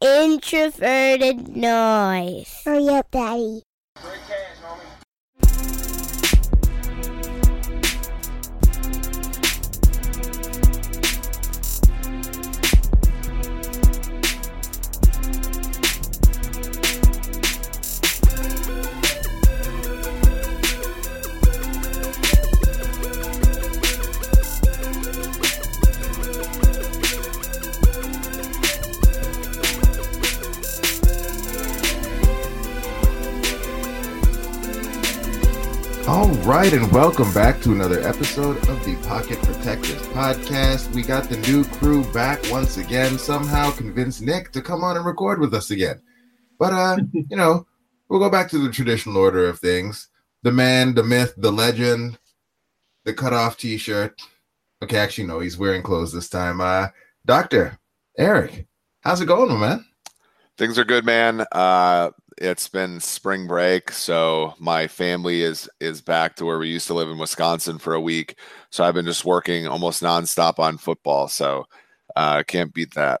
introverted noise. Oh, Hurry up, Daddy. Right, and welcome back to another episode of the Pocket Protectors podcast. We got the new crew back once again. Somehow convinced Nick to come on and record with us again. But uh, you know, we'll go back to the traditional order of things. The man, the myth, the legend, the cutoff t-shirt. Okay, actually, no, he's wearing clothes this time. Uh, Doctor Eric, how's it going, my man? Things are good, man. Uh, it's been spring break, so my family is is back to where we used to live in Wisconsin for a week. So I've been just working almost nonstop on football. So uh, can't beat that.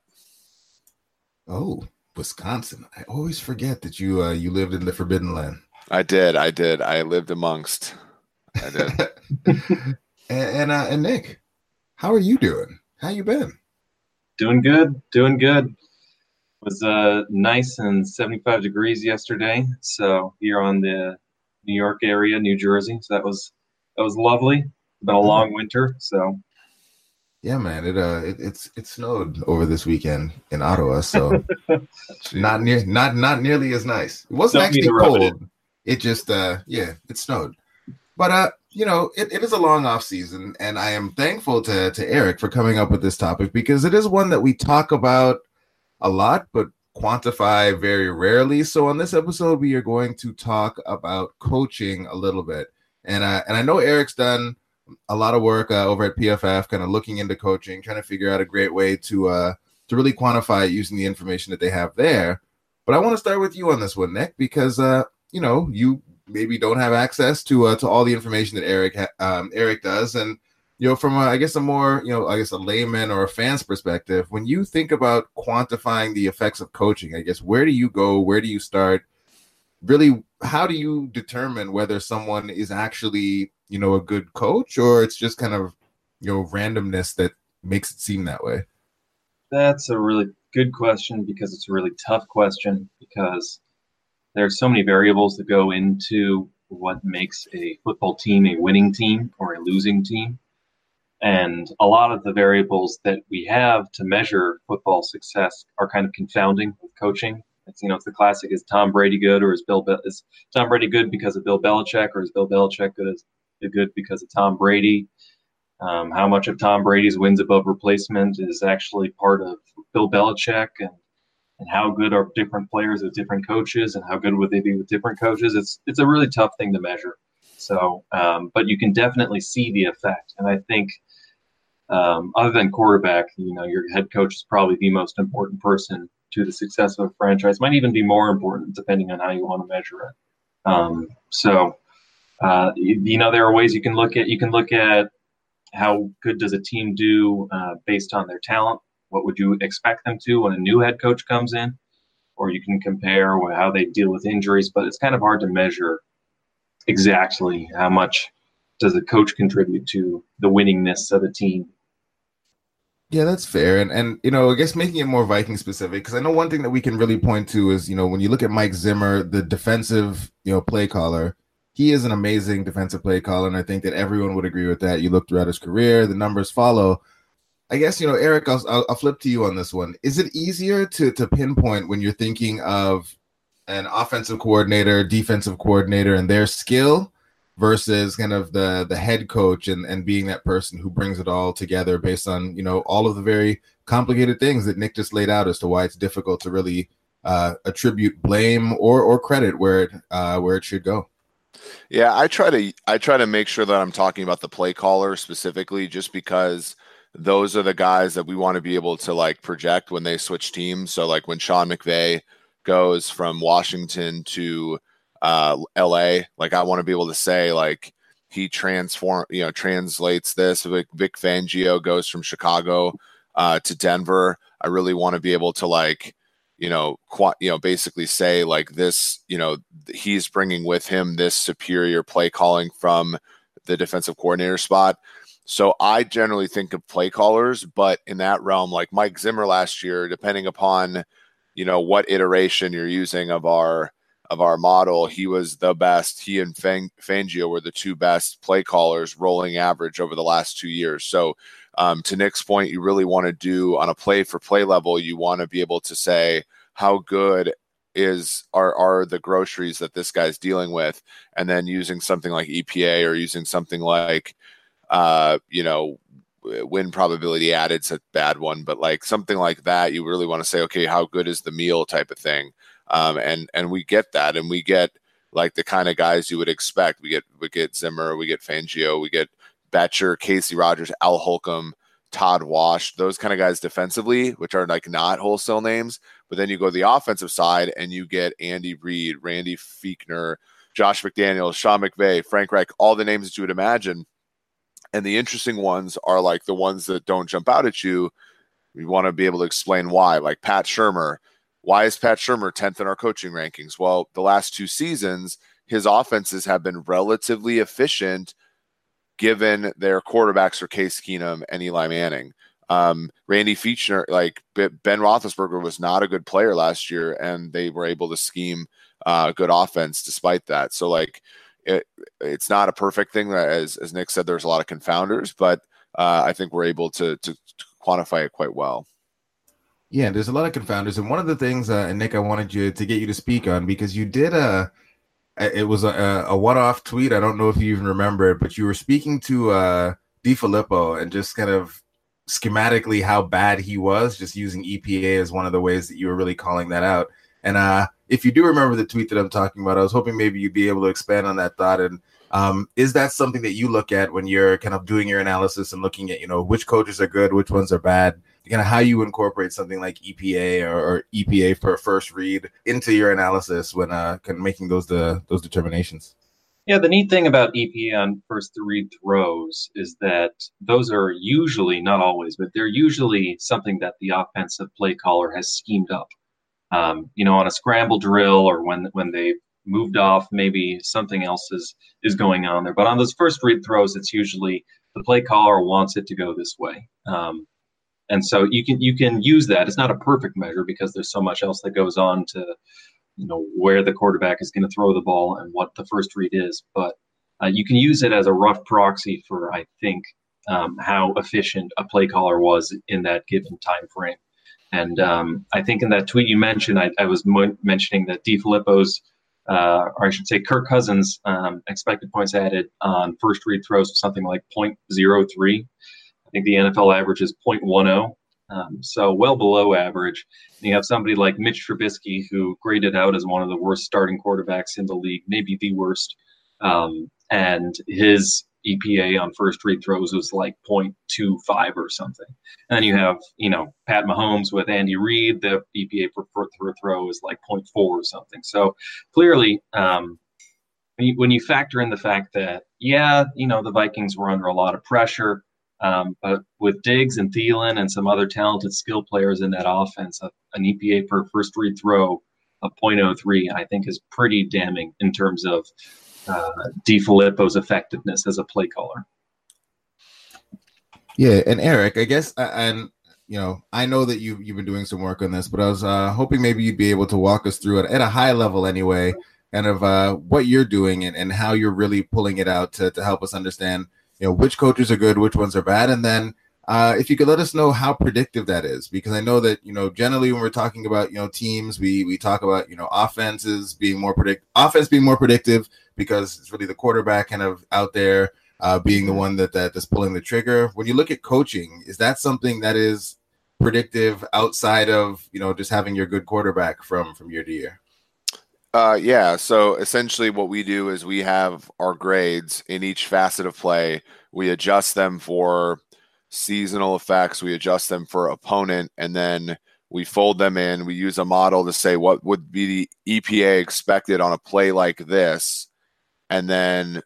Oh, Wisconsin. I always forget that you uh, you lived in the Forbidden Land. I did. I did. I lived amongst. I did. and and, uh, and Nick, how are you doing? How you been? Doing good, doing good. Was uh, nice and 75 degrees yesterday. So here on the New York area, New Jersey. So that was that was lovely. It's been a long winter, so Yeah, man. It uh, it, it's it snowed over this weekend in Ottawa, so not near, not not nearly as nice. It wasn't Don't actually rub it cold. It just uh, yeah, it snowed. But uh, you know, it, it is a long off season, and I am thankful to to Eric for coming up with this topic because it is one that we talk about a lot, but quantify very rarely. So on this episode, we are going to talk about coaching a little bit, and uh, and I know Eric's done a lot of work uh, over at PFF, kind of looking into coaching, trying to figure out a great way to uh to really quantify using the information that they have there. But I want to start with you on this one, Nick, because uh you know you maybe don't have access to uh, to all the information that Eric ha- um, Eric does, and you know from a, I guess a more you know I guess a layman or a fan's perspective, when you think about quantifying the effects of coaching, I guess where do you go? Where do you start? Really, how do you determine whether someone is actually you know a good coach or it's just kind of you know randomness that makes it seem that way? that's a really good question because it's a really tough question because there's so many variables that go into what makes a football team a winning team or a losing team. And a lot of the variables that we have to measure football success are kind of confounding with coaching. It's you know it's the classic: is Tom Brady good or is Bill Be- is Tom Brady good because of Bill Belichick or is Bill Belichick good as good because of Tom Brady? Um, how much of Tom Brady's wins above replacement is actually part of Bill Belichick and and how good are different players with different coaches and how good would they be with different coaches? It's it's a really tough thing to measure. So, um, but you can definitely see the effect, and I think um, other than quarterback, you know, your head coach is probably the most important person to the success of a franchise. Might even be more important depending on how you want to measure it. Um, so, uh, you, you know, there are ways you can look at. You can look at how good does a team do uh, based on their talent. What would you expect them to when a new head coach comes in? Or you can compare how they deal with injuries, but it's kind of hard to measure exactly how much does a coach contribute to the winningness of a team. Yeah, that's fair. And and you know, I guess making it more Viking specific, because I know one thing that we can really point to is, you know, when you look at Mike Zimmer, the defensive, you know, play caller, he is an amazing defensive play caller, and I think that everyone would agree with that. You look throughout his career, the numbers follow. I guess you know, Eric. I'll, I'll, I'll flip to you on this one. Is it easier to to pinpoint when you're thinking of an offensive coordinator, defensive coordinator, and their skill versus kind of the the head coach and and being that person who brings it all together based on you know all of the very complicated things that Nick just laid out as to why it's difficult to really uh, attribute blame or or credit where it uh, where it should go. Yeah, I try to I try to make sure that I'm talking about the play caller specifically, just because those are the guys that we want to be able to like project when they switch teams. So like when Sean McVay goes from Washington to uh, LA, like I want to be able to say like he transform, you know, translates this. Vic, Vic Fangio goes from Chicago uh, to Denver. I really want to be able to like you know, you know, basically say like this, you know, he's bringing with him this superior play calling from the defensive coordinator spot. So I generally think of play callers, but in that realm, like Mike Zimmer last year, depending upon, you know, what iteration you're using of our of our model, he was the best. He and Fang- Fangio were the two best play callers rolling average over the last two years. So um, to Nick's point, you really want to do on a play for play level, you want to be able to say how good is are are the groceries that this guy's dealing with, and then using something like EPA or using something like uh, you know win probability added's a bad one, but like something like that, you really want to say, okay, how good is the meal type of thing, um, and and we get that, and we get like the kind of guys you would expect. We get we get Zimmer, we get Fangio, we get Bettcher, Kacy Rodgers, Al Holcomb, Todd Wash, those kind of guys defensively, which are like not wholesale names. But then you go to the offensive side and you get Andy Reid, Randy Fichtner, Josh McDaniels, Sean McVay, Frank Reich, all the names that you would imagine. And the interesting ones are like the ones that don't jump out at you. We want to be able to explain why, like Pat Shurmur. Why is Pat Shurmur 10th in our coaching rankings? Well, the last two seasons, his offenses have been relatively efficient given their quarterbacks are Case Keenum and Eli Manning. Um, Randy Fichtner, like Ben Roethlisberger, was not a good player last year, and they were able to scheme uh, good offense despite that. So, like, it, it's not a perfect thing. As as Nick said, there's a lot of confounders, but uh, I think we're able to, to, to quantify it quite well. Yeah, there's a lot of confounders, and one of the things, uh, Nick, I wanted you to get you to speak on because you did a uh, it was a, a one-off tweet. I don't know if you even remember it, but you were speaking to uh DeFilippo and just kind of schematically how bad he was, just using EPA as one of the ways that you were really calling that out. And uh if you do remember the tweet that I'm talking about, I was hoping maybe you'd be able to expand on that thought. And um, is that something that you look at when you're kind of doing your analysis and looking at, you know, which coaches are good, which ones are bad? Kind of how you incorporate something like EPA or, or, EPA for first read into your analysis when uh, kind of making those the those determinations. Yeah, the neat thing about EPA on first read throws is that those are usually, not always, but they're usually something that the offensive play caller has schemed up. Um, you know, on a scramble drill or when when they moved off, maybe something else is is going on there. But on those first read throws, it's usually the play caller wants it to go this way. Um, and so you can you can use that. It's not a perfect measure because there's so much else that goes on to you know where the quarterback is going to throw the ball and what the first read is. But uh, you can use it as a rough proxy for I think um, how efficient a play caller was in that given time frame. And um, I think in that tweet you mentioned, I, I was mo- mentioning that DeFilippo's, uh, or I should say Kirk Cousins, um, expected points added on first read throws was something like 0.03 think the NFL average is 0.10, um, so well below average. And you have somebody like Mitch Trubisky, who graded out as one of the worst starting quarterbacks in the league, maybe the worst. Um, and his EPA on first read throws was like 0.25 or something. And then you have, you know, Pat Mahomes with Andy Reid, the EPA for first throw is like 0.4 or something. So clearly, um, when you factor in the fact that, yeah, you know, the Vikings were under a lot of pressure, um, but with Diggs and Thielen and some other talented skill players in that offense, an EPA per first read throw of 0.03, I think, is pretty damning in terms of uh, DeFilippo's effectiveness as a play caller. Yeah, and Eric, I guess, and you know, I know that you you've been doing some work on this, but I was uh, hoping maybe you'd be able to walk us through it at a high level, anyway, kind of uh, what you're doing and, and how you're really pulling it out to to help us understand you know which coaches are good, which ones are bad, and then uh, if you could let us know how predictive that is, because I know that you know generally when we're talking about you know teams, we we talk about you know offenses being more predict offense being more predictive because it's really the quarterback kind of out there uh, being the one that that is pulling the trigger. When you look at coaching, is that something that is predictive outside of you know just having your good quarterback from from year to year? Uh, yeah. So essentially, what we do is we have our grades in each facet of play. We adjust them for seasonal effects. We adjust them for opponent, and then we fold them in. We use a model to say what would be the EPA expected on a play like this, and then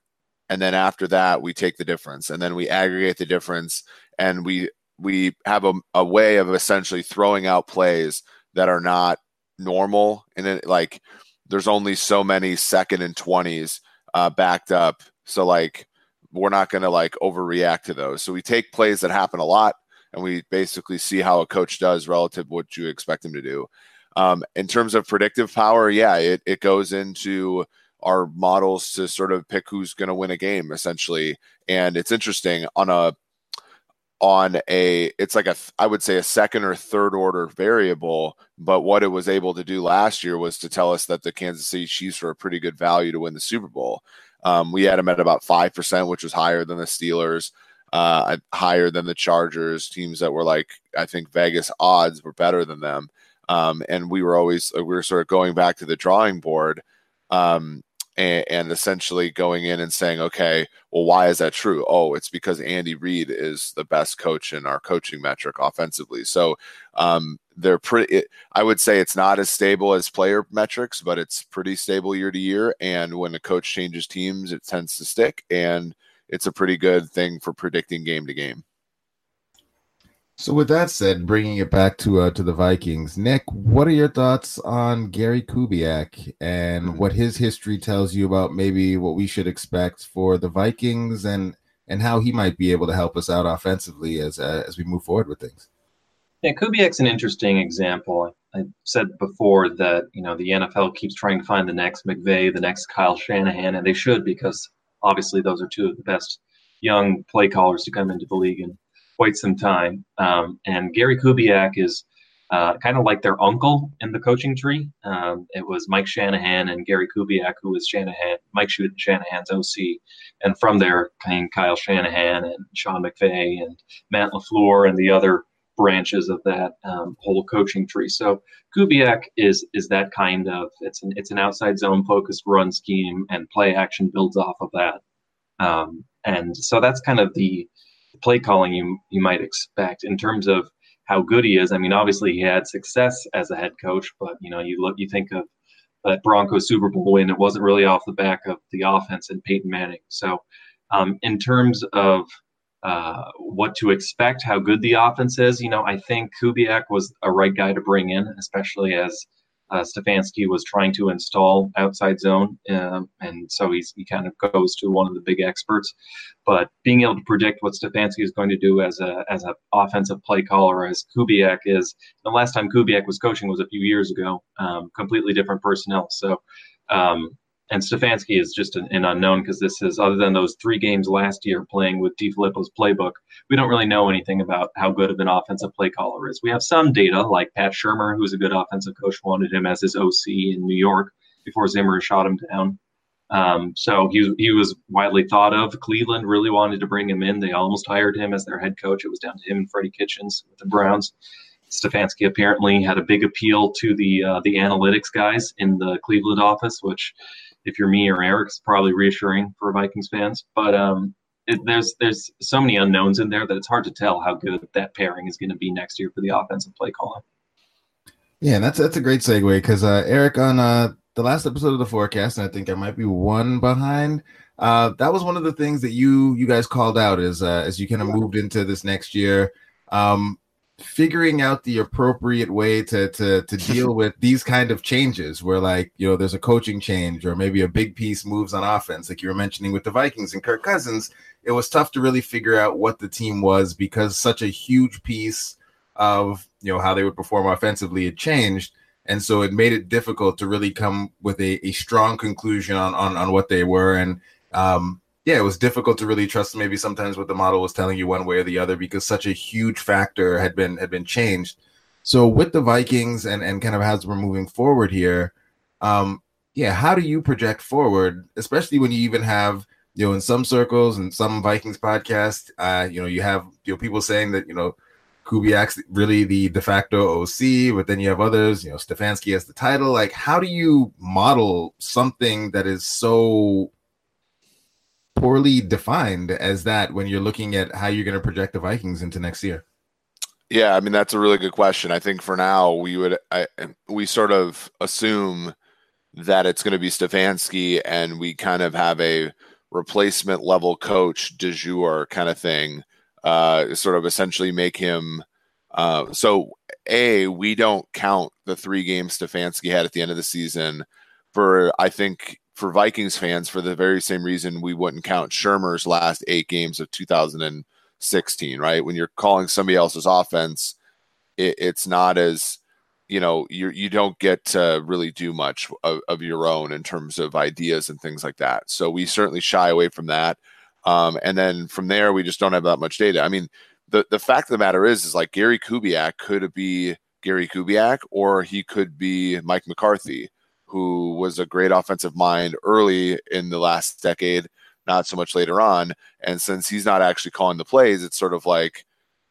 and then after that we take the difference, and then we aggregate the difference, and we we have a, a way of essentially throwing out plays that are not normal and it like there's only so many second and 20s uh, backed up. So like we're not going to like overreact to those. So we take plays that happen a lot and we basically see how a coach does relative to what you expect him to do. Um, in terms of predictive power yeah it, it goes into our models to sort of pick who's going to win a game essentially. And it's interesting on a on a it's like a i would say a second or third order variable but what it was able to do last year was to tell us that the kansas city chiefs were a pretty good value to win the super bowl. Um, we had them at about 5% which was higher than the steelers uh, higher than the chargers teams that were like i think vegas odds were better than them. Um, and we were always we were sort of going back to the drawing board. Um, and, and, essentially going in and saying, okay, well, why is that true? Oh, it's because Andy Reid is the best coach in our coaching metric offensively. So um, they're pretty. It, I would say it's not as stable as player metrics, but it's pretty stable year to year. And when a coach changes teams, it tends to stick, and it's a pretty good thing for predicting game to game. So, with that said, bringing it back to uh, to the Vikings, Nick, what are your thoughts on Gary Kubiak and mm-hmm. what his history tells you about maybe what we should expect for the Vikings and and how he might be able to help us out offensively as uh, as we move forward with things? Yeah, Kubiak's an interesting example. I said before that you know the NFL keeps trying to find the next McVay, the next Kyle Shanahan, and they should because obviously those are two of the best young play callers to come into the league and quite some time. Um, and Gary Kubiak is uh, kind of like their uncle in the coaching tree. Um, it was Mike Shanahan and Gary Kubiak, who was Shanahan, Mike Shanahan's OC. And from there came Kyle Shanahan and Sean McVay and Matt LaFleur and the other branches of that um, whole coaching tree. So Kubiak is is that kind of it's an it's an outside zone focused run scheme and play action builds off of that. Um, and so that's kind of the play calling you you might expect in terms of how good he is. I mean, obviously he had success as a head coach, but you know, you look, you think of that Broncos Super Bowl win. It wasn't really off the back of the offense and Peyton Manning. So, um, in terms of uh, what to expect, how good the offense is, you know, I think Kubiak was a right guy to bring in, especially as uh, Stefanski was trying to install outside zone, um, and so he's, he kind of goes to one of the big experts. But being able to predict what Stefanski is going to do as a as an offensive play caller, as Kubiak is, the last time Kubiak was coaching was a few years ago, um, completely different personnel. So um, and Stefanski is just an, an unknown because this is other than those three games last year playing with DeFilippo's playbook, we don't really know anything about how good of an offensive play caller is. We have some data, like Pat Shurmur, who's a good offensive coach, wanted him as his OC in New York before Zimmer shot him down. Um, so he he was widely thought of. Cleveland really wanted to bring him in. They almost hired him as their head coach. It was down to him and Freddie Kitchens with the Browns. Stefanski apparently had a big appeal to the uh, the analytics guys in the Cleveland office, which if you're me or Eric, it's probably reassuring for Vikings fans. But um, it, there's there's so many unknowns in there that it's hard to tell how good that pairing is going to be next year for the offensive play calling. Yeah, that's that's a great segue because uh, Eric on uh, the last episode of the forecast, and I think I might be one behind. Uh, that was one of the things that you you guys called out as uh, as you kind of moved into this next year. Um, figuring out the appropriate way to to to deal with these kind of changes where like you know there's a coaching change or maybe a big piece moves on offense like you were mentioning with the Vikings and Kirk Cousins it was tough to really figure out what the team was because such a huge piece of you know how they would perform offensively had changed. And so it made it difficult to really come with a, a strong conclusion on, on on what they were. And um yeah, it was difficult to really trust maybe sometimes what the model was telling you one way or the other because such a huge factor had been had been changed. So with the Vikings and and kind of as we're moving forward here, um, yeah, how do you project forward, especially when you even have you know in some circles and some Vikings podcasts, uh, you know, you have you know people saying that you know Kubiak's really the de facto OC, but then you have others, you know, Stefanski has the title. Like, how do you model something that is so poorly defined as that when you're looking at how you're going to project the Vikings into next year? Yeah, I mean that's a really good question. I think for now we would I, we sort of assume that it's going to be Stefanski, and we kind of have a replacement level coach de jour kind of thing, uh, sort of essentially make him. Uh, so a we don't count the three games Stefanski had at the end of the season for I think for Vikings fans for the very same reason we wouldn't count Shurmur's last eight games of 2016, right? When you're calling somebody else's offense, it, it's not as you know you you don't get to really do much of, of, your own in terms of ideas and things like that. So we certainly shy away from that. Um, and then from there, we just don't have that much data. I mean, the the fact of the matter is, is like Gary Kubiak could be Gary Kubiak, or he could be Mike McCarthy, who was a great offensive mind early in the last decade, not so much later on. And since he's not actually calling the plays, it's sort of like,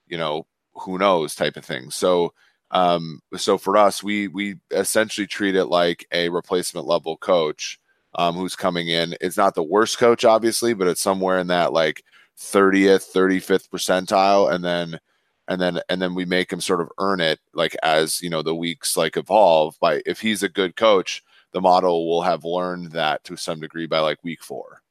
you know, who knows type of thing. So um, so for us, we we essentially treat it like a replacement level coach um, who's coming in. It's not the worst coach, obviously, but it's somewhere in that like 30th, 35th percentile, and then and then and then we make him sort of earn it like as you know the weeks like evolve by if he's a good coach the model will have learned that to some degree by like week four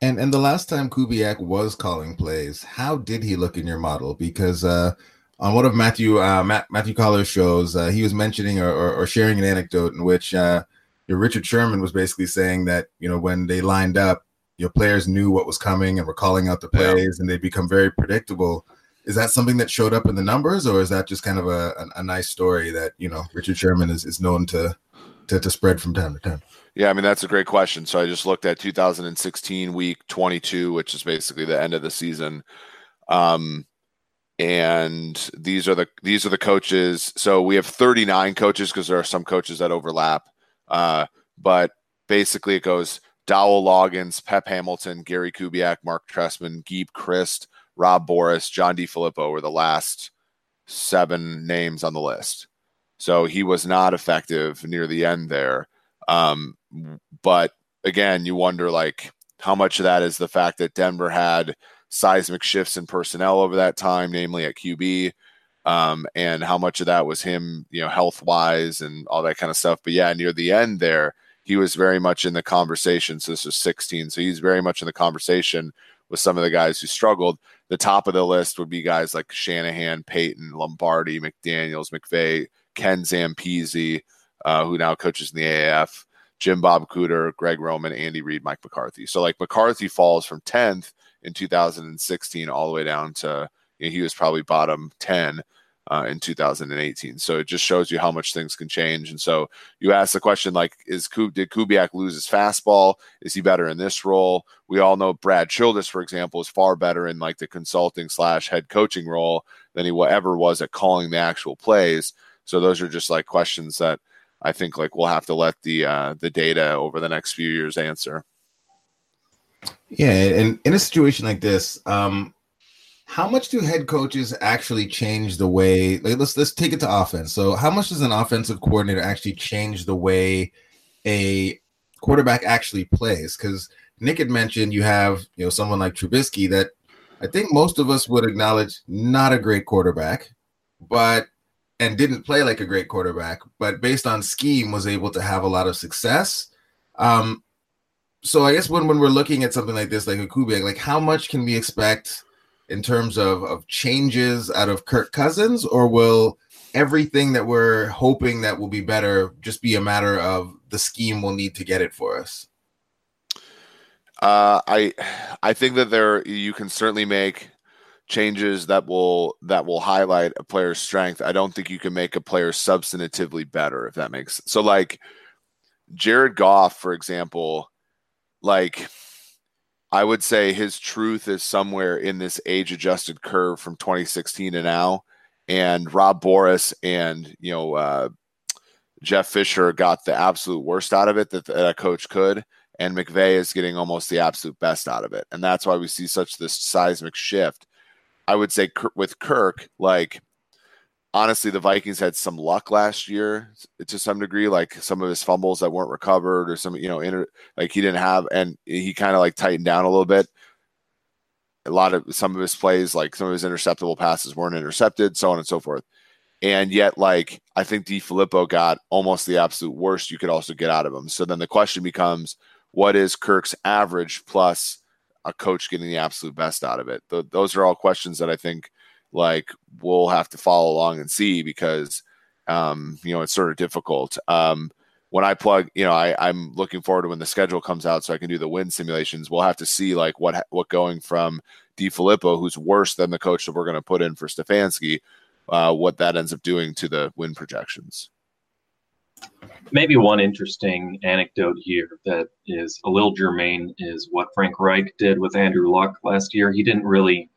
and and the last time kubiak was calling plays how did he look in your model because uh on one of Matthew uh, Matt, Matthew Coller's shows, uh, he was mentioning or, or, or, sharing an anecdote in which uh, your Richard Sherman was basically saying that you know when they lined up, your players knew what was coming and were calling out the plays, yeah. and they become very predictable. Is that something that showed up in the numbers, or is that just kind of a, a, a nice story that you know Richard Sherman is, is known to, to spread from time to time? Yeah, I mean that's a great question. So I just looked at 2016 week 22, which is basically the end of the season. Um, and these are the these are the coaches. So we have 39 coaches because there are some coaches that overlap. Uh, but basically, it goes Dowell Loggins, Pep Hamilton, Gary Kubiak, Mark Trestman, Geep Chryst, Rob Boras, John DeFilippo were the last seven names on the list. So he was not effective near the end there. Um, but again, you wonder like how much of that is the fact that Denver had seismic shifts in personnel over that time, namely at QB. Um, and how much of that was him, you know, health wise and all that kind of stuff. But yeah, near the end there, he was very much in the conversation. So this was 16. So he's very much in the conversation with some of the guys who struggled. The top of the list would be guys like Shanahan, Payton, Lombardi, McDaniels, McVay, Ken Zampese, uh, who now coaches in the AAF, Jim Bob Cooter, Greg Roman, Andy Reid, Mike McCarthy. So like McCarthy falls from 10th in 2016 all the way down to you know, he was probably bottom 10 uh, in 2018. So it just shows you how much things can change. And so you ask the question like, is did Kubiak lose his fastball? Is he better in this role? We all know Brad Childress, for example, is far better in like the consulting slash head coaching role than he ever was at calling the actual plays. So those are just like questions that I think like we'll have to let the uh, the data over the next few years answer. Yeah, and in a situation like this, um, how much do head coaches actually change the way? Like, let's let's take it to offense. So, how much does an offensive coordinator actually change the way a quarterback actually plays? Because Nick had mentioned you have you know someone like Trubisky that I think most of us would acknowledge not a great quarterback, but and didn't play like a great quarterback, but based on scheme was able to have a lot of success. Um, so I guess when, when we're looking at something like this, like a Kubiak, like how much can we expect in terms of, of changes out of Kirk Cousins, or will everything that we're hoping that will be better just be a matter of the scheme will need to get it for us? Uh, I I think that there you can certainly make changes that will that will highlight a player's strength. I don't think you can make a player substantively better if that makes so. Like Jared Goff, for example, like I would say his truth is somewhere in this age adjusted curve from 2016 to now. And Rob Boras and, you know, uh, Jeff Fisher got the absolute worst out of it that, that a coach could. And McVay is getting almost the absolute best out of it. And that's why we see such this seismic shift. I would say with Kirk, like honestly, the Vikings had some luck last year to some degree, like some of his fumbles that weren't recovered or some, you know, inter, like he didn't have, and he kind of like tightened down a little bit. A lot of some of his plays, like some of his interceptable passes weren't intercepted, so on and so forth. And yet, like, I think DeFilippo got almost the absolute worst you could also get out of him. So then the question becomes, what is Kirk's average plus a coach getting the absolute best out of it? Th- those are all questions that I think like we'll have to follow along and see because um, you know it's sort of difficult. Um, when I plug, you know, I, I'm looking forward to when the schedule comes out so I can do the win simulations. We'll have to see like what what going from DeFilippo, who's worse than the coach that we're going to put in for Stefanski, uh, what that ends up doing to the win projections. Maybe one interesting anecdote here that is a little germane is what Frank Reich did with Andrew Luck last year. He didn't really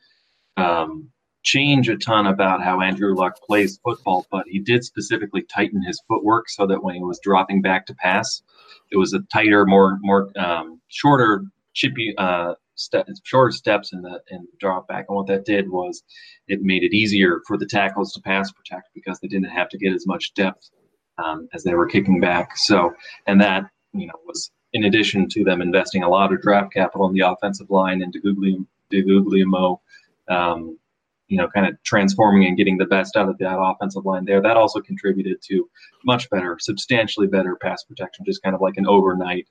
um, change a ton about how Andrew Luck plays football, but he did specifically tighten his footwork so that when he was dropping back to pass, it was a tighter, more more um, shorter, chippy, uh, step, shorter steps in the in the drop back. And what that did was it made it easier for the tackles to pass protect because they didn't have to get as much depth um, as they were kicking back. So, and that you know was in addition to them investing a lot of draft capital in the offensive line and DeGuglielmo, um, you know, kind of transforming and getting the best out of that offensive line there. That also contributed to much better, substantially better pass protection, just kind of like an overnight,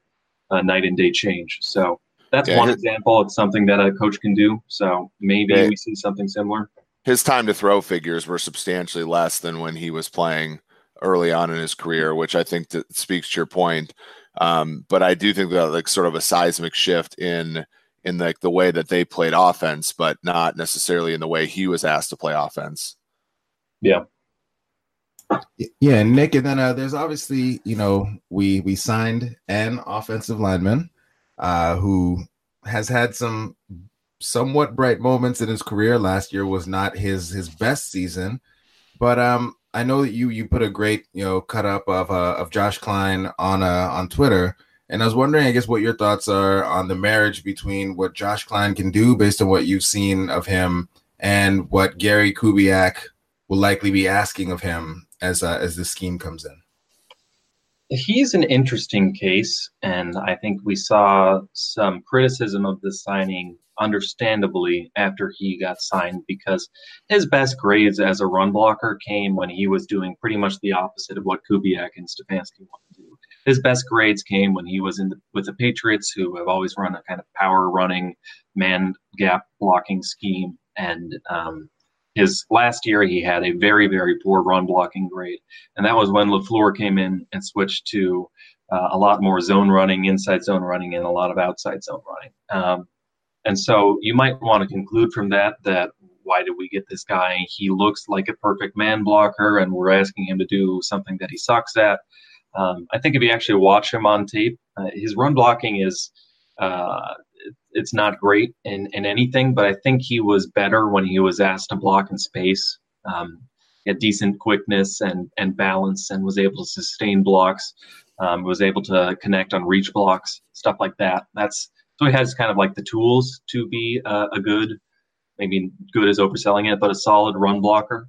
uh, night and day change. So that's yeah, one his, example of something that a coach can do. So maybe yeah, we see something similar. His time to throw figures were substantially less than when he was playing early on in his career, which I think that speaks to your point. Um, but I do think that like sort of a seismic shift in in like the, the way that they played offense, but not necessarily in the way he was asked to play offense. Yeah. Yeah, and Nick, and then uh, there's obviously, you know, we we signed an offensive lineman uh, who has had some somewhat bright moments in his career. Last year was not his his best season, but um, I know that you you put a great you know cut up of uh, of Josh Kline on uh, on Twitter and I was wondering, I guess, what your thoughts are on the marriage between what Josh Kline can do based on what you've seen of him and what Gary Kubiak will likely be asking of him as uh, as the scheme comes in. He's an interesting case, and I think we saw some criticism of the signing, understandably, after he got signed because his best grades as a run blocker came when he was doing pretty much the opposite of what Kubiak and Stefanski wanted to do his best grades came when he was in the, with the Patriots, who have always run a kind of power running, man gap blocking scheme. And um, his last year, he had a very, very poor run blocking grade. And that was when LaFleur came in and switched to uh, a lot more zone running, inside zone running, and a lot of outside zone running. Um, and so you might want to conclude from that that why did we get this guy? He looks like a perfect man blocker, and we're asking him to do something that he sucks at. Um, I think if you actually watch him on tape, uh, his run blocking is uh, it's not great in, in anything, but I think he was better when he was asked to block in space. Um, he had decent quickness and, and balance and was able to sustain blocks, um, was able to connect on reach blocks, stuff like that. That's so he has kind of like the tools to be uh, a good, maybe good is overselling it, but a solid run blocker.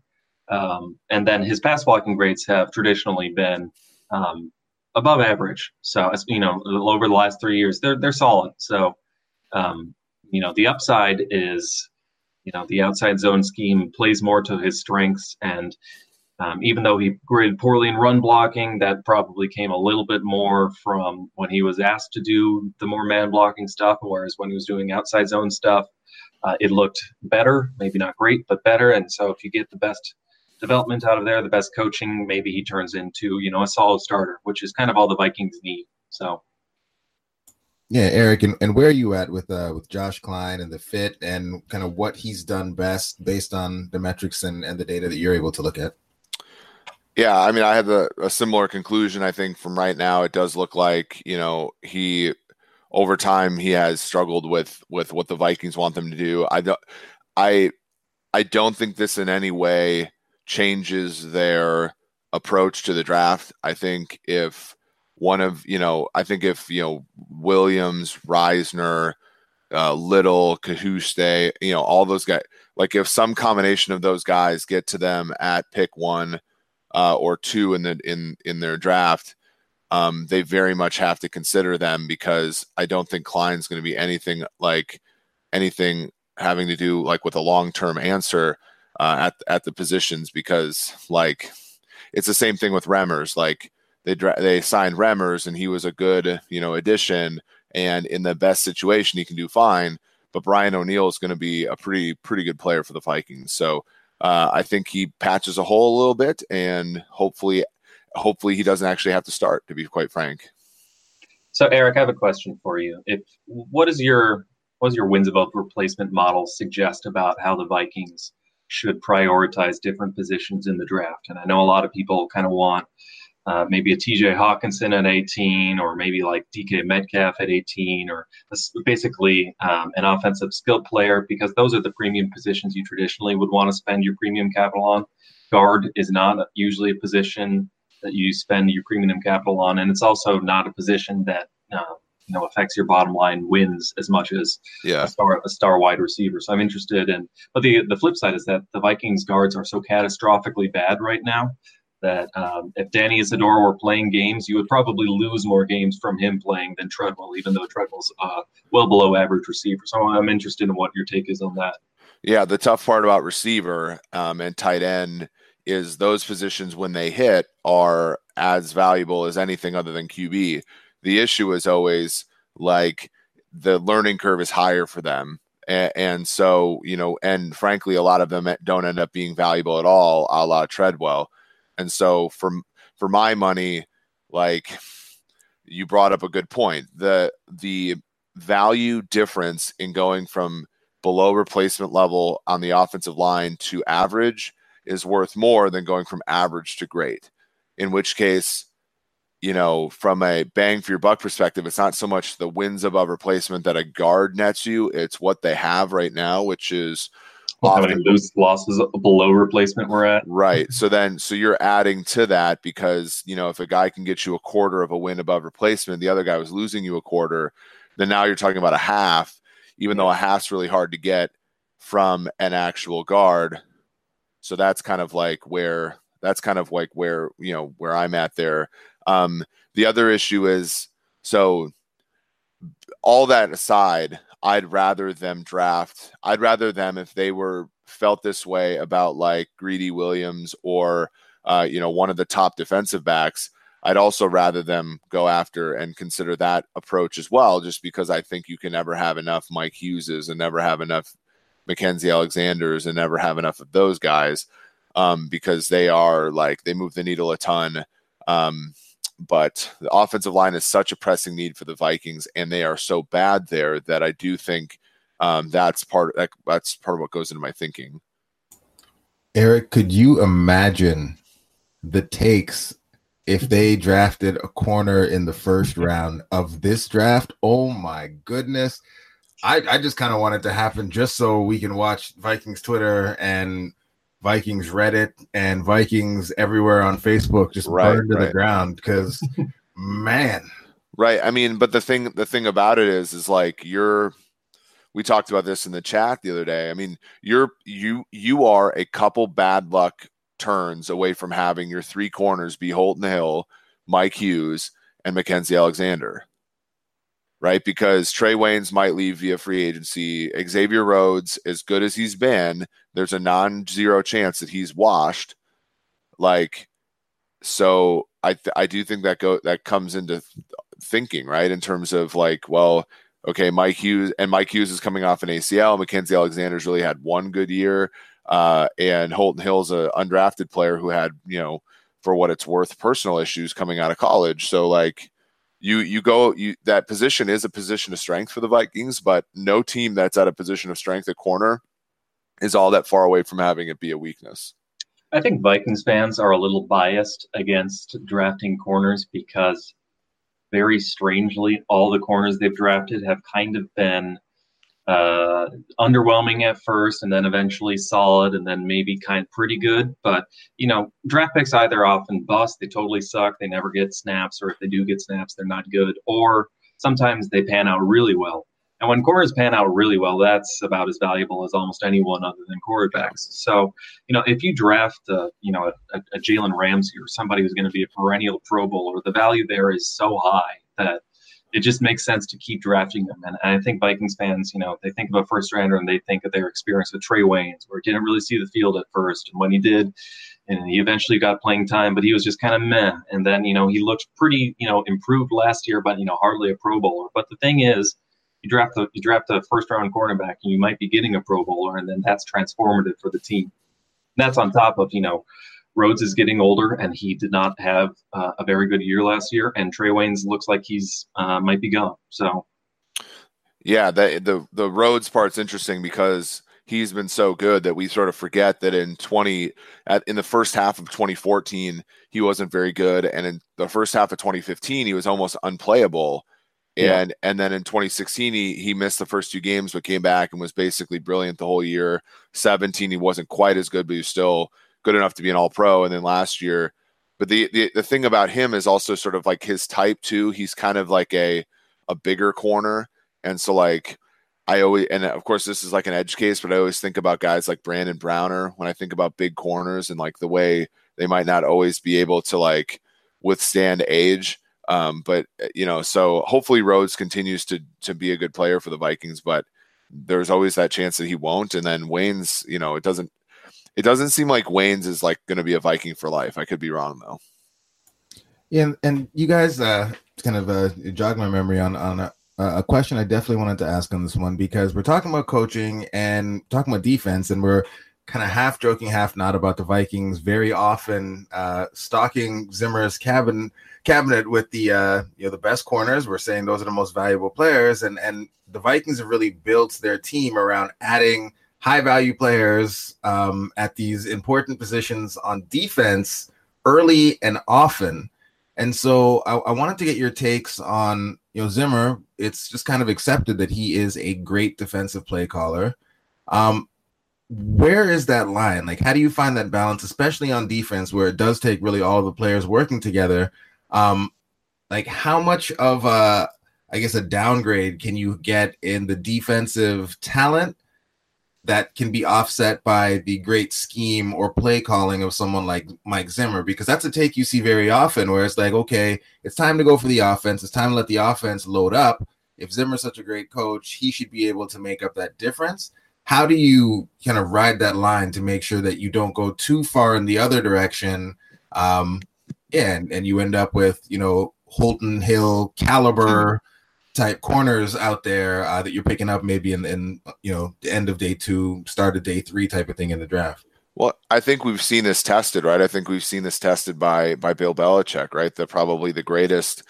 Um, and then his pass blocking grades have traditionally been um, above average. So you know, over the last three years, they're they're solid. So um, you know, the upside is you know the outside zone scheme plays more to his strengths, and um, even though he graded poorly in run blocking, that probably came a little bit more from when he was asked to do the more man blocking stuff, whereas when he was doing outside zone stuff, uh, it looked better, maybe not great, but better. And so if you get the best development out of there, the best coaching, maybe he turns into, you know, a solid starter, which is kind of all the Vikings need. So yeah, Eric, and, and where are you at with uh with Josh Kline and the fit and kind of what he's done best based on the metrics and, and the data that you're able to look at? Yeah, I mean, I have a, a similar conclusion. I think from right now, it does look like you know he over time he has struggled with with what the Vikings want them to do. I don't, I, I don't think this in any way changes their approach to the draft. I think if one of you know, I think if you know Williams, Risner, uh, Little, Cajuste, you know, all those guys, like if some combination of those guys get to them at pick one uh, or two in the in in their draft, um, they very much have to consider them because I don't think Kline's going to be anything like anything having to do like with a long term answer uh, at at the positions because like it's the same thing with Remmers. Like they they signed Remmers and he was a good you know addition and in the best situation he can do fine. But Brian O'Neill is going to be a pretty pretty good player for the Vikings. So uh, I think he patches a hole a little bit, and hopefully, hopefully he doesn't actually have to start. To be quite frank. So, Eric, I have a question for you. If what is your what does your wins above replacement model suggest about how the Vikings should prioritize different positions in the draft? And I know a lot of people kind of want uh, maybe a TJ Hockenson at 18, or maybe like DK Metcalf at 18, or basically um, an offensive skill player, because those are the premium positions you traditionally would want to spend your premium capital on. Guard is not usually a position that you spend your premium capital on, and it's also not a position that uh, you know affects your bottom line wins as much as yeah. a star a star wide receiver. So I'm interested in. But the the flip side is that the Vikings guards are so catastrophically bad right now that um, if Danny Isidora were playing games, you would probably lose more games from him playing than Treadwell, even though Treadwell's uh, well below average receiver. So I'm interested in what your take is on that. Yeah, the tough part about receiver um, and tight end is those positions when they hit are as valuable as anything other than QB. The issue is always like the learning curve is higher for them. And so, you know, and frankly, a lot of them don't end up being valuable at all, a la Treadwell. And so for for my money, like you brought up a good point. The the value difference in going from below replacement level on the offensive line to average is worth more than going from average to great. In which case, you know, from a bang for your buck perspective, it's not so much the wins above replacement that a guard nets you, it's what they have right now, which is how many loose losses below replacement we're at. Right. So then, so you're adding to that because, you know, if a guy can get you a quarter of a win above replacement, the other guy was losing you a quarter, then now you're talking about a half, even though a half's really hard to get from an actual guard. So that's kind of like where, that's kind of like where, you know, where I'm at there. Um, the other issue is, so all that aside, I'd rather them draft. I'd rather them if they were felt this way about like Greedy Williams or uh, you know one of the top defensive backs. I'd also rather them go after and consider that approach as well, just because I think you can never have enough Mike Hugheses and never have enough Mackensie Alexanders and never have enough of those guys um, because they are like they move the needle a ton. Um, but the offensive line is such a pressing need for the Vikings, and they are so bad there that I do think um, that's part that, that's part of what goes into my thinking. Eric, could you imagine the takes if they drafted a corner in the first round of this draft? Oh my goodness. I, I just kind of want it to happen just so we can watch Vikings Twitter and Vikings Reddit and Vikings everywhere on Facebook just right, burn to right. the ground because man. Right. I mean, but the thing the thing about it is is like you're we talked about this in the chat the other day. I mean, you're you you are a couple bad luck turns away from having your three corners be Holton Hill, Mike Hughes, and Mackensie Alexander right? Because Trey Waynes might leave via free agency. Xavier Rhodes, as good as he's been, there's a non-zero chance that he's washed. Like, so I th- I do think that go that comes into th- thinking, right? In terms of like, well, okay, Mike Hughes and Mike Hughes is coming off an ACL. Mackensie Alexander's really had one good year, uh, and Holton Hill's a undrafted player who had you know, for what it's worth, personal issues coming out of college. So like you you go you that position is a position of strength for the Vikings, but no team that's at a position of strength at corner is all that far away from having it be a weakness. I think Vikings fans are a little biased against drafting corners because very strangely all the corners they've drafted have kind of been uh, underwhelming at first and then eventually solid and then maybe kind of pretty good. But, you know, draft picks either often bust, they totally suck, they never get snaps, or if they do get snaps, they're not good, or sometimes they pan out really well. And when corners pan out really well, that's about as valuable as almost anyone other than quarterbacks. So, you know, if you draft, a, you know, a, a Jalen Ramsey or somebody who's going to be a perennial Pro Bowler, the value there is so high that it just makes sense to keep drafting them. And, I think Vikings fans, you know, they think of a first rounder and they think of their experience with Trey Waynes, where he didn't really see the field at first. And when he did, and he eventually got playing time, but he was just kind of meh. And then, you know, he looked pretty, you know, improved last year, but, you know, hardly a Pro Bowler. But the thing is, you draft a you draft a first round cornerback and you might be getting a Pro Bowler, and then that's transformative for the team. That's on top of you know Rhodes is getting older, and he did not have uh, a very good year last year. And Trey Waynes looks like he's uh, might be gone. So, yeah, the the the Rhodes part's interesting because he's been so good that we sort of forget that in 20 at, in the first half of 2014 he wasn't very good and in the first half of 2015 he was almost unplayable and yeah. and then in 2016 he, he missed the first two games but came back and was basically brilliant the whole year 17 he wasn't quite as good but he was still good enough to be an all pro and then last year but the, the the thing about him is also sort of like his type too he's kind of like a a bigger corner and so like I always, and of course, this is like an edge case, but I always think about guys like Brandon Browner when I think about big corners and like the way they might not always be able to like withstand age. Um, but uh, you know, so hopefully Rhodes continues to to be a good player for the Vikings, but there's always that chance that he won't. And then Waynes, you know, it doesn't it doesn't seem like Waynes is like going to be a Viking for life. I could be wrong though. Yeah, and, and you guys uh, kind of uh, jog my memory on on a, a question I definitely wanted to ask on this one because we're talking about coaching and talking about defense, and we're kind of half joking, half not about the Vikings. Very often, uh, stalking Zimmer's cabin cabinet with the uh, you know the best corners. We're saying those are the most valuable players, and and the Vikings have really built their team around adding high value players um, at these important positions on defense early and often. And so I, I wanted to get your takes on you know Zimmer it's just kind of accepted that he is a great defensive play caller. Um, where is that line? Like, how do you find that balance, especially on defense, where it does take really all the players working together? Um, like, how much of a, I guess, a downgrade can you get in the defensive talent that can be offset by the great scheme or play calling of someone like Mike Zimmer, because that's a take you see very often where it's like, okay, it's time to go for the offense. It's time to let the offense load up. If Zimmer's such a great coach, he should be able to make up that difference. How do you kind of ride that line to make sure that you don't go too far in the other direction? Um, yeah, and, and you end up with, you know, Holton Hill caliber type corners out there uh, that you're picking up maybe in, in you know the end of day two, start of day three type of thing in the draft. Well, I think we've seen this tested, right? I think we've seen this tested by by Bill Belichick, right? The probably the greatest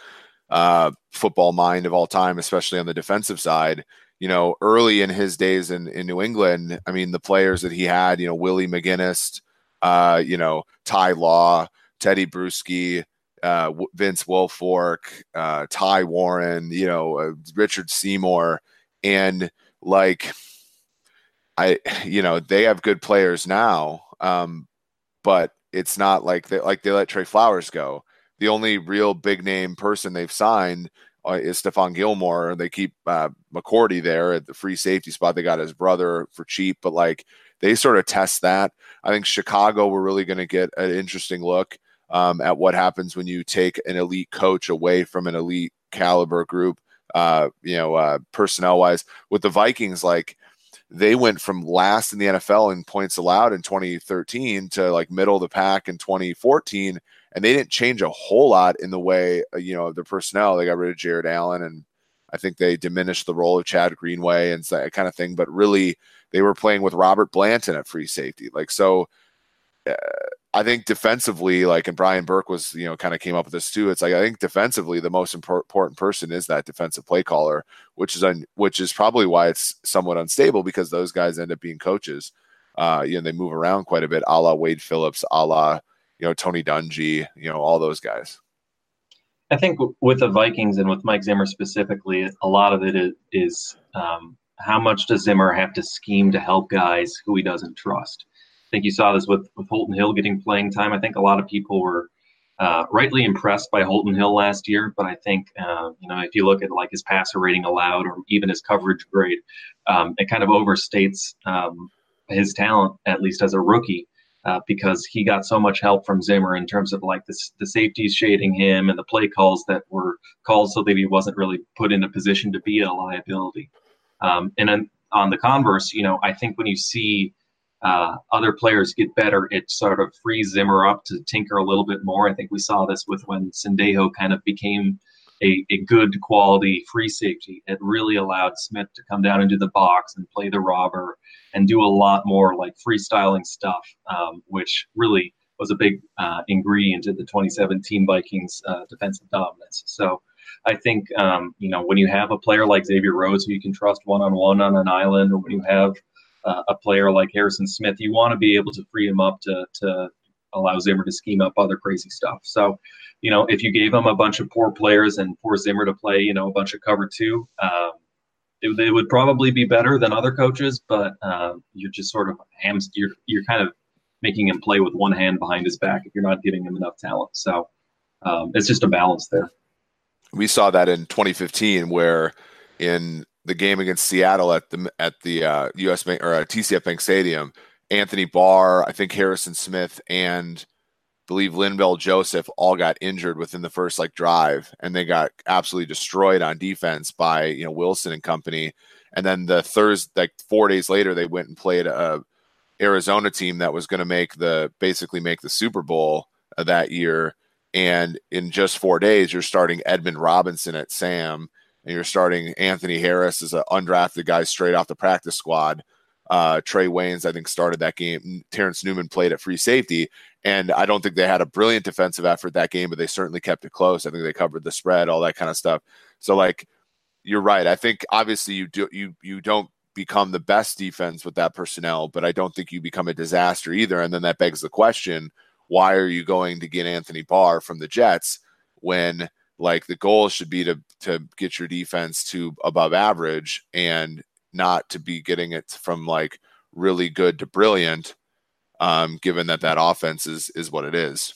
uh, football mind of all time, especially on the defensive side. You know, early in his days in, in New England, I mean, the players that he had, you know, Willie McGinest, uh, you know, Ty Law, Tedy Bruschi, uh, Vince Wilfork, uh, Ty Warren, you know, uh, Richard Seymour, and like, I, you know, they have good players now, um, but it's not like they like they let Trey Flowers go. The only real big name person they've signed uh, is Stephon Gilmore. They keep uh, there at the free safety spot. They got his brother for cheap, but like they sort of test that. I think Chicago, we're really going to get an interesting look um, at what happens when you take an elite coach away from an elite caliber group, uh, you know, uh, personnel wise. With the Vikings, like they went from last in the NFL in points allowed in 2013 to like middle of the pack in 2014, and they didn't change a whole lot in the way uh, you know the personnel. They got rid of Jared Allen, and I think they diminished the role of Chad Greenway and that kind of thing. But really, they were playing with Robert Blanton at free safety, like so. Uh, I think defensively, like, and Brian Burke was, you know, kind of came up with this too. It's like I think defensively, the most important person is that defensive play caller, which is un, which is probably why it's somewhat unstable because those guys end up being coaches. Uh, you know, they move around quite a bit, a la Wade Phillips, a la you know Tony Dungy, you know, all those guys. I think with the Vikings and with Mike Zimmer specifically, a lot of it is, is um, how much does Zimmer have to scheme to help guys who he doesn't trust think you saw this with, with Holton Hill getting playing time. I think a lot of people were uh, rightly impressed by Holton Hill last year, but I think uh, you know if you look at like his passer rating allowed or even his coverage grade, um, it kind of overstates um, his talent at least as a rookie. Uh, because he got so much help from Zimmer in terms of like the, the safeties shading him and the play calls that were called so that he wasn't really put in a position to be a liability. Um, and then on the converse, you know, I think when you see uh, other players get better, it sort of frees Zimmer up to tinker a little bit more. I think we saw this with when Sendejo kind of became a, a good quality free safety. It really allowed Smith to come down into the box and play the robber and do a lot more like freestyling stuff, um, which really was a big uh, ingredient in the 2017 Vikings uh, defensive dominance. So I think um, you know when you have a player like Xavier Rhodes who you can trust one on one on an island, or when you have uh, a player like Harrison Smith, you want to be able to free him up to to allow Zimmer to scheme up other crazy stuff. So, you know, if you gave him a bunch of poor players and for Zimmer to play, you know, a bunch of cover two, um, it, it, would probably be better than other coaches. But uh, you're just sort of hams. You're you're kind of making him play with one hand behind his back if you're not giving him enough talent. So um, it's just a balance there. We saw that in 2015, where in the game against Seattle at the at the uh, U.S. Bank or uh, TCF Bank Stadium, Anthony Barr, I think Harrison Smith, and believe Linval Joseph all got injured within the first like drive, and they got absolutely destroyed on defense by you know Wilson and company. And then the Thursday, like four days later, they went and played a Arizona team that was going to make the basically make the Super Bowl uh, that year. And in just four days, you're starting Edmond Robinson at Sam, and you're starting Anthony Harris as an undrafted guy straight off the practice squad. Uh, Trae Waynes, I think, started that game. Terrence Newman played at free safety, and I don't think they had a brilliant defensive effort that game, but they certainly kept it close. I think they covered the spread, all that kind of stuff. So, like, you're right. I think obviously you do you you don't become the best defense with that personnel, but I don't think you become a disaster either. And then that begs the question why are you going to get Anthony Barr from the Jets when like the goal should be to to get your defense to above average and not to be getting it from like really good to brilliant um given that that offense is is what it is.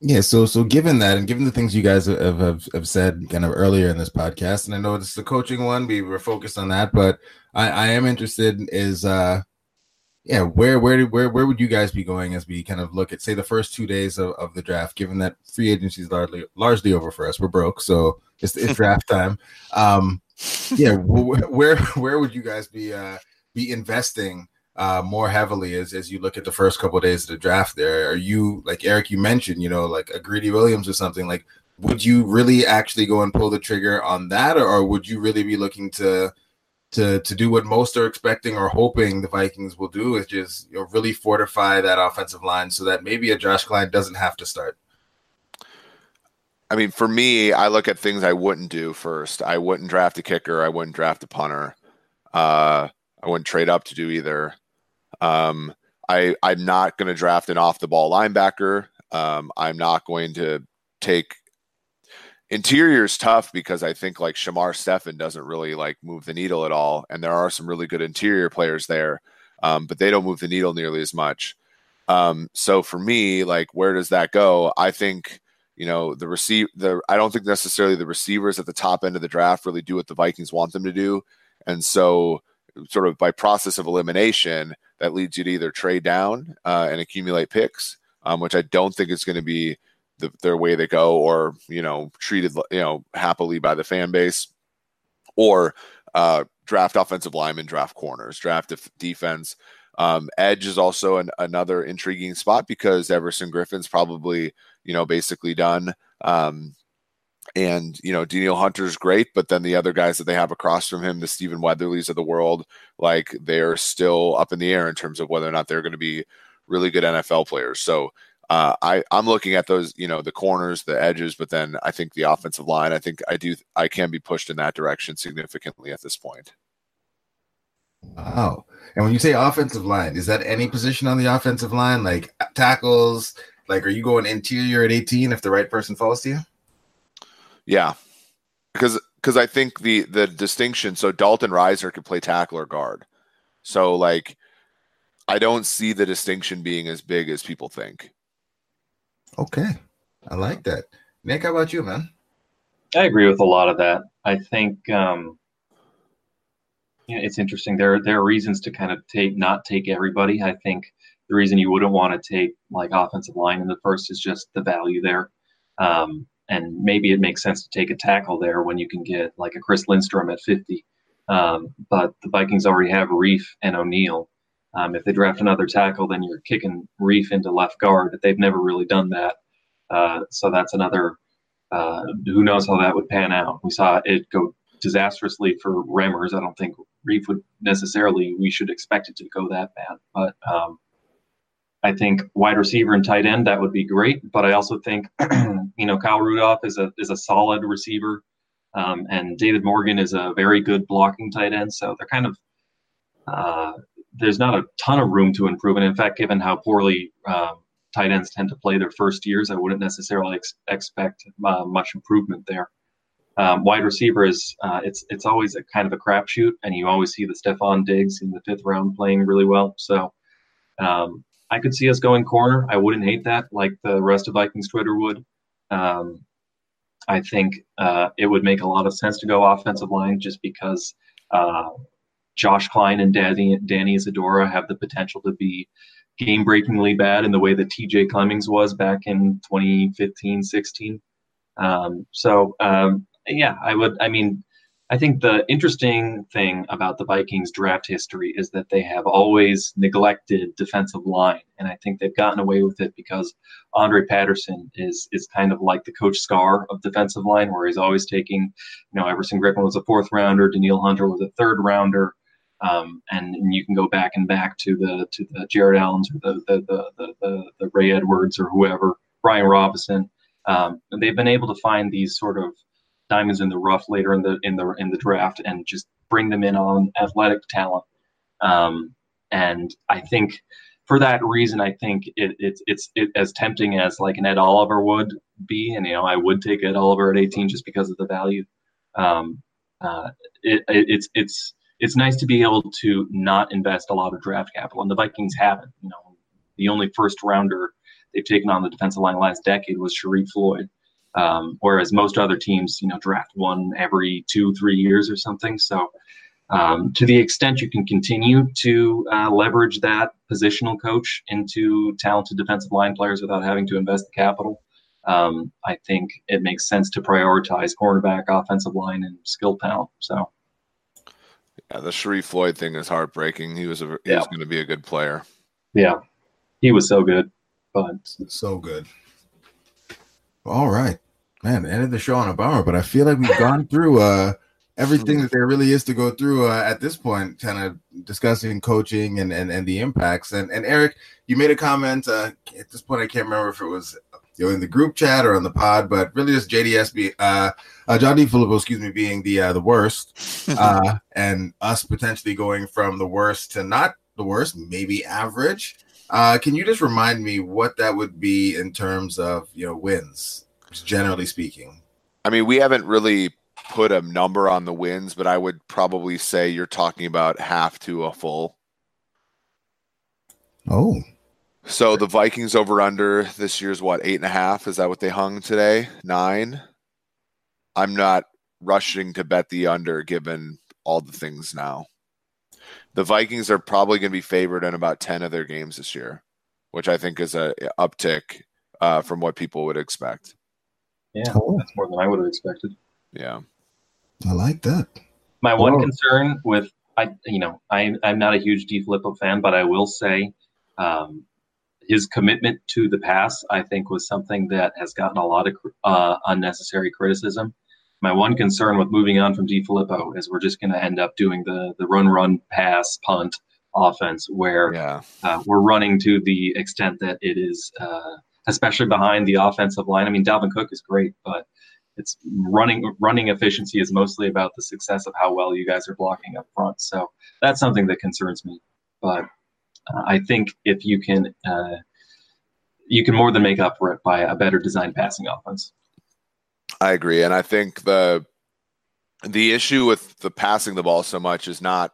Yeah, so so given that, and given the things you guys have, have, have said kind of earlier in this podcast, and I know it's the coaching one, we were focused on that, but I, I am interested is uh yeah, where where where where would you guys be going as we kind of look at say the first two days of, of the draft, given that free agency is largely largely over for us, we're broke, so it's, it's draft time. Um, yeah, where where would you guys be uh be investing? uh, more heavily as, as you look at the first couple of days of the draft there are you like eric you mentioned you know like a greedy williams or something like would you really actually go and pull the trigger on that or, or would you really be looking to to to do what most are expecting or hoping the vikings will do is just you know really fortify that offensive line so that maybe a Josh Kline doesn't have to start i mean for me i look at things i wouldn't do first i wouldn't draft a kicker i wouldn't draft a punter uh I wouldn't trade up to do either. Um, I I'm not going to draft an off the ball linebacker. Um, I'm not going to take interior is tough because I think like Shamar Stephen doesn't really like move the needle at all, and there are some really good interior players there, um, but they don't move the needle nearly as much. Um, so for me, like where does that go? I think you know the receive the I don't think necessarily the receivers at the top end of the draft really do what the Vikings want them to do, and so sort of by process of elimination, that leads you to either trade down uh, and accumulate picks, um, which I don't think is going to be the, their way to go, or you know, treated you know happily by the fan base, or uh, draft offensive linemen, draft corners, draft def- defense. Um, edge is also an, another intriguing spot because Everson Griffen's probably you know basically done. Um, and you know Danielle Hunter's great, but then the other guys that they have across from him, the Stephen Weatherlys of the world, like they're still up in the air in terms of whether or not they're going to be really good NFL players. So uh, I I'm looking at those, you know, the corners, the edges, but then I think the offensive line. I think I do I can be pushed in that direction significantly at this point. Wow! And when you say offensive line, is that any position on the offensive line, like tackles? Like, are you going interior at 18 if the right person falls to you? Yeah, because because I think the the distinction. So Dalton Risner could play tackle or guard. So like, I don't see the distinction being as big as people think. Okay, I like that. Nick, how about you, man? I agree with a lot of that. I think um, it's interesting. There there are reasons to kind of take not take everybody. I think the reason you wouldn't want to take like offensive line in the first is just the value there. Um, and maybe it makes sense to take a tackle there when you can get like a Chris Lindstrom at 50. Um, but the Vikings already have Reiff and O'Neill. Um, if they draft another tackle, then you're kicking Reiff into left guard. They've never really done that. Uh, so that's another uh, who knows how that would pan out? We saw it go disastrously for Remmers. I don't think Reiff would necessarily. We should expect it to go that bad, but um, I think wide receiver and tight end that would be great. But I also think you know Kyle Rudolph is a is a solid receiver, um, and David Morgan is a very good blocking tight end. So they're kind of uh, there's not a ton of room to improve. And in fact, given how poorly um, tight ends tend to play their first years, I wouldn't necessarily ex- expect uh, much improvement there. Um, wide receiver is uh, it's it's always a kind of a crapshoot, and you always see the Stefon Diggs in the fifth round playing really well. So um, I could see us going corner. I wouldn't hate that, like the rest of Vikings Twitter would. Um, I think uh, it would make a lot of sense to go offensive line just because uh, Josh Kline and Danny, Danny Isidora have the potential to be game breakingly bad in the way that TJ Clemmings was back in 2015 16. Um, so, um, yeah, I would, I mean, I think the interesting thing about the Vikings draft history is that they have always neglected defensive line, and I think they've gotten away with it because Andre Patterson is is kind of like the coach Scar of defensive line, where he's always taking, you know, Everson Griffen was a fourth rounder, Danielle Hunter was a third rounder, um, and, and, you can go back and back to the to the Jared Allens or the the the the, the, the Ray Edwards or whoever, Brian Robison. Um, they've been able to find these sort of diamonds in the rough later in the in the in the draft and just bring them in on athletic talent. Um, and I think for that reason, I think it, it, it's it, as tempting as like an Ed Oliver would be, and you know I would take Ed Oliver at 18 just because of the value. Um, uh, it, it's it's it's nice to be able to not invest a lot of draft capital, and the Vikings haven't. You know, the only first rounder they've taken on the defensive line last decade was Sharrif Floyd, um, whereas most other teams, you know, draft one every two, three years or something. So, um, to the extent you can continue to uh, leverage that positional coach into talented defensive line players without having to invest the capital, um, I think it makes sense to prioritize cornerback, offensive line, and skill talent. So. Yeah, the Sharrif Floyd thing is heartbreaking. He was a he yeah. was going to be a good player. Yeah, he was so good, but so good. All right, man. Ended the show on a bummer, but I feel like we've gone through uh everything that there really is to go through uh, at this point. Kind of discussing coaching and and and the impacts. And and Eric, you made a comment. Uh, at this point, I can't remember if it was you know in the group chat or on the pod, but really just JDS uh, uh John DeFilippo, excuse me, being the uh, the worst, uh, and us potentially going from the worst to not the worst, maybe average. Uh, can you just remind me what that would be in terms of you know wins, generally speaking? I mean, we haven't really put a number on the wins, but I would probably say you're talking about half to a full. Oh, so the Vikings over under this year's what eight and a half? Is that what they hung today? Nine. I'm not rushing to bet the under given all the things now. The Vikings are probably going to be favored in about ten of their games this year, which I think is a uptick uh, from what people would expect. Yeah, oh. that's more than I would have expected. Yeah, I like that. My one concern with I, you know, I, I'm not a huge DeFilippo fan, but I will say um, his commitment to the pass, I think, was something that has gotten a lot of uh, unnecessary criticism. My one concern with moving on from DeFilippo is we're just going to end up doing the the run, run, pass, punt offense, where yeah. uh, we're running to the extent that it is, uh, especially behind the offensive line. I mean, Dalvin Cook is great, but it's running running efficiency is mostly about the success of how well you guys are blocking up front. So that's something that concerns me. But uh, I think if you can, uh, you can more than make up for it by a better design passing offense. I agree, and I think the the issue with the passing the ball so much is not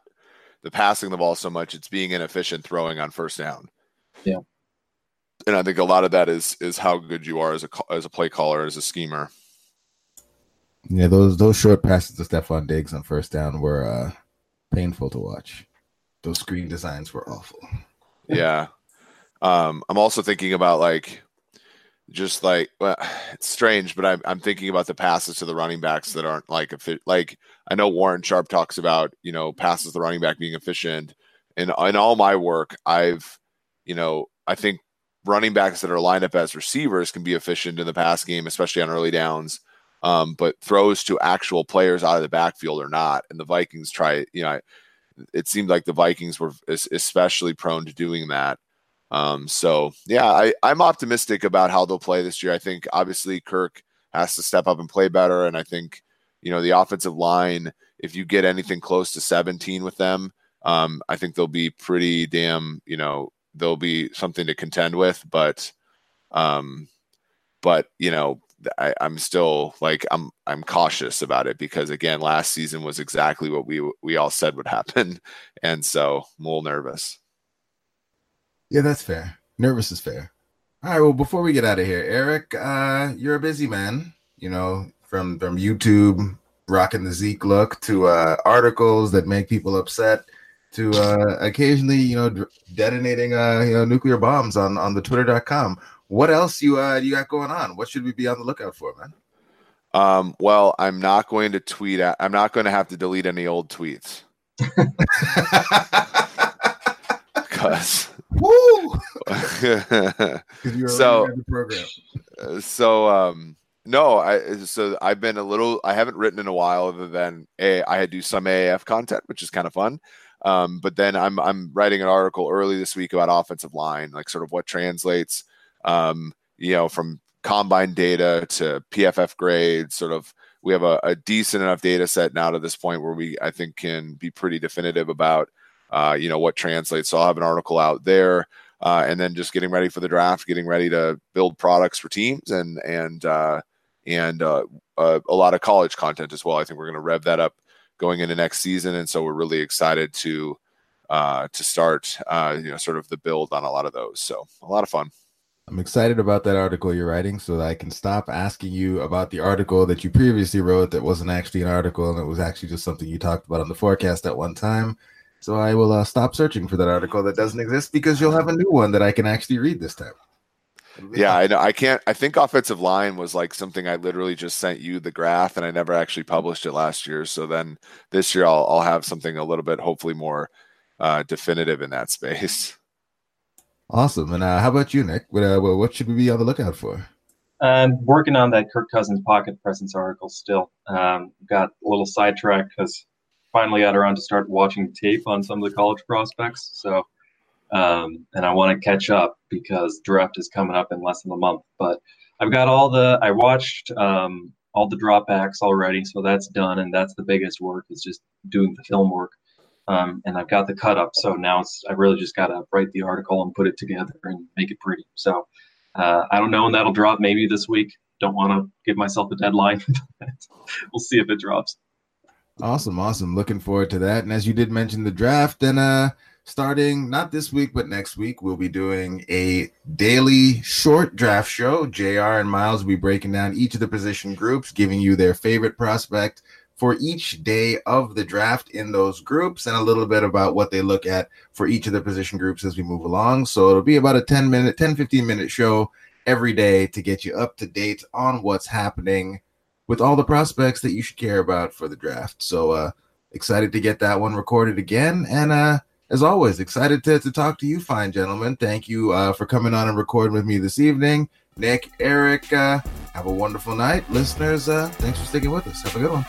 the passing the ball so much; it's being inefficient throwing on first down. Yeah, and I think a lot of that is is how good you are as a as a play caller, as a schemer. Yeah, those those short passes to Stefon Diggs on first down were uh, painful to watch those screen designs were awful. Yeah. Um, I'm also thinking about like just like well, it's strange, but I'm I'm thinking about the passes to the running backs that aren't like. Like I know Warren Sharp talks about you know passes the running back being efficient, and in all my work, I've you know I think running backs that are lined up as receivers can be efficient in the pass game, especially on early downs. Um, but throws to actual players out of the backfield or not. And the Vikings try, you know, it seemed like the Vikings were especially prone to doing that. Um, so yeah, I, I'm optimistic about how they'll play this year. I think obviously Kirk has to step up and play better, and I think you know the offensive line. If you get anything close to 17 with them, um, I think they'll be pretty damn. You know, they'll be something to contend with. But, um, but you know, I, am still like I'm I'm cautious about it because again, last season was exactly what we we all said would happen, and so I'm a little nervous. Yeah, that's fair. Nervous is fair. All right. Well, before we get out of here, Eric, uh, you're a busy man. You know, from from YouTube rocking the Zeke look to uh, articles that make people upset to uh, occasionally, you know, detonating uh, you know nuclear bombs on on the Twitter.com. What else you uh you got going on? What should we be on the lookout for, man? Um, well, I'm not going to tweet. At, I'm not going to have to delete any old tweets. Because. Woo! so, so um, no, I so I've been a little. I haven't written in a while, other than a I had do some AAF content, which is kind of fun. Um, but then I'm I'm writing an article early this week about offensive line, like sort of what translates, um, you know, from combine data to PFF grades. Sort of, we have a, a, decent enough data set now to this point where we I think can be pretty definitive about, uh, you know, what translates. So I'll have an article out there. Uh, and then just getting ready for the draft, getting ready to build products for teams, and and uh, and uh, uh, a lot of college content as well. I think we're going to rev that up going into next season, and so we're really excited to uh, to start uh, you know sort of the build on a lot of those. So a lot of fun. I'm excited about that article you're writing so that I can stop asking you about the article that you previously wrote that wasn't actually an article and it was actually just something you talked about on the forecast at one time. So I will uh, stop searching for that article that doesn't exist because you'll have a new one that I can actually read this time. Yeah, I know. I can't. I think offensive line was like something I literally just sent you the graph, and I never actually published it last year. So then this year I'll I'll have something a little bit, hopefully more uh, definitive in that space. Awesome. And uh, how about you, Nick? What uh, what should we be on the lookout for? I'm working on that Kirk Cousins pocket presence article still. Um, got a little sidetracked because finally got around to start watching tape on some of the college prospects. So um, and I want to catch up because draft is coming up in less than a month. But I've got all the I watched um, all the dropbacks already, so that's done, and that's the biggest work is just doing the film work. Um, and I've got the cut up, so now it's I really just got to write the article and put it together and make it pretty. So uh, I don't know when that'll drop. Maybe this week. Don't want to give myself a deadline. we'll see if it drops. Awesome, awesome. Looking forward to that. And as you did mention the draft, then uh starting not this week but next week we'll be doing a daily short draft show jr and miles will be breaking down each of the position groups giving you their favorite prospect for each day of the draft in those groups and a little bit about what they look at for each of the position groups as we move along so it'll be about a 10 minute 10 15 minute show every day to get you up to date on what's happening with all the prospects that you should care about for the draft so uh excited to get that one recorded again and uh as always, excited to, to talk to you, fine gentlemen. Thank you uh, for coming on and recording with me this evening. Nick, Eric, uh, have a wonderful night. Listeners, uh, thanks for sticking with us. Have a good one.